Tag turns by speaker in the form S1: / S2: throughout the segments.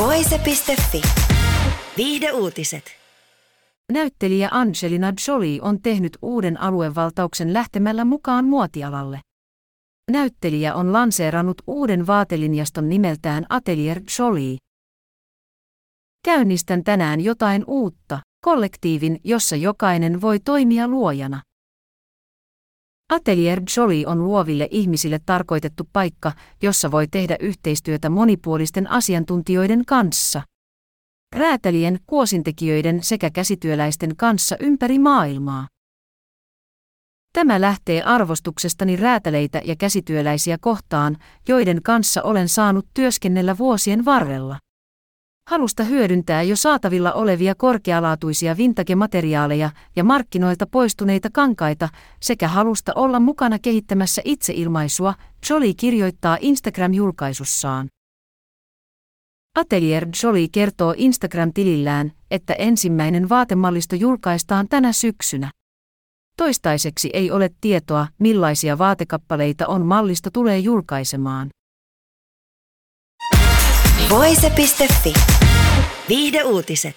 S1: Voise.fi. Viihde uutiset.
S2: Näyttelijä Angelina Jolie on tehnyt uuden aluevaltauksen lähtemällä mukaan muotialalle. Näyttelijä on lanseerannut uuden vaatelinjaston nimeltään Atelier Jolie. Käynnistän tänään jotain uutta, kollektiivin, jossa jokainen voi toimia luojana. Atelier Jolie on luoville ihmisille tarkoitettu paikka, jossa voi tehdä yhteistyötä monipuolisten asiantuntijoiden kanssa. Räätälien, kuosintekijöiden sekä käsityöläisten kanssa ympäri maailmaa. Tämä lähtee arvostuksestani räätäleitä ja käsityöläisiä kohtaan, joiden kanssa olen saanut työskennellä vuosien varrella halusta hyödyntää jo saatavilla olevia korkealaatuisia vintage-materiaaleja ja markkinoilta poistuneita kankaita sekä halusta olla mukana kehittämässä itseilmaisua, Jolie kirjoittaa Instagram-julkaisussaan. Atelier Jolie kertoo Instagram-tilillään, että ensimmäinen vaatemallisto julkaistaan tänä syksynä. Toistaiseksi ei ole tietoa, millaisia vaatekappaleita on mallisto tulee julkaisemaan.
S1: Voise.fi. Viihde uutiset.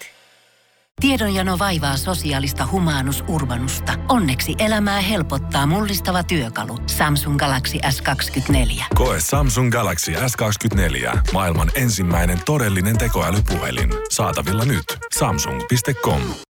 S3: Tiedonjano vaivaa sosiaalista humanus urbanusta. Onneksi elämää helpottaa mullistava työkalu. Samsung Galaxy S24.
S4: Koe Samsung Galaxy S24. Maailman ensimmäinen todellinen tekoälypuhelin. Saatavilla nyt. Samsung.com.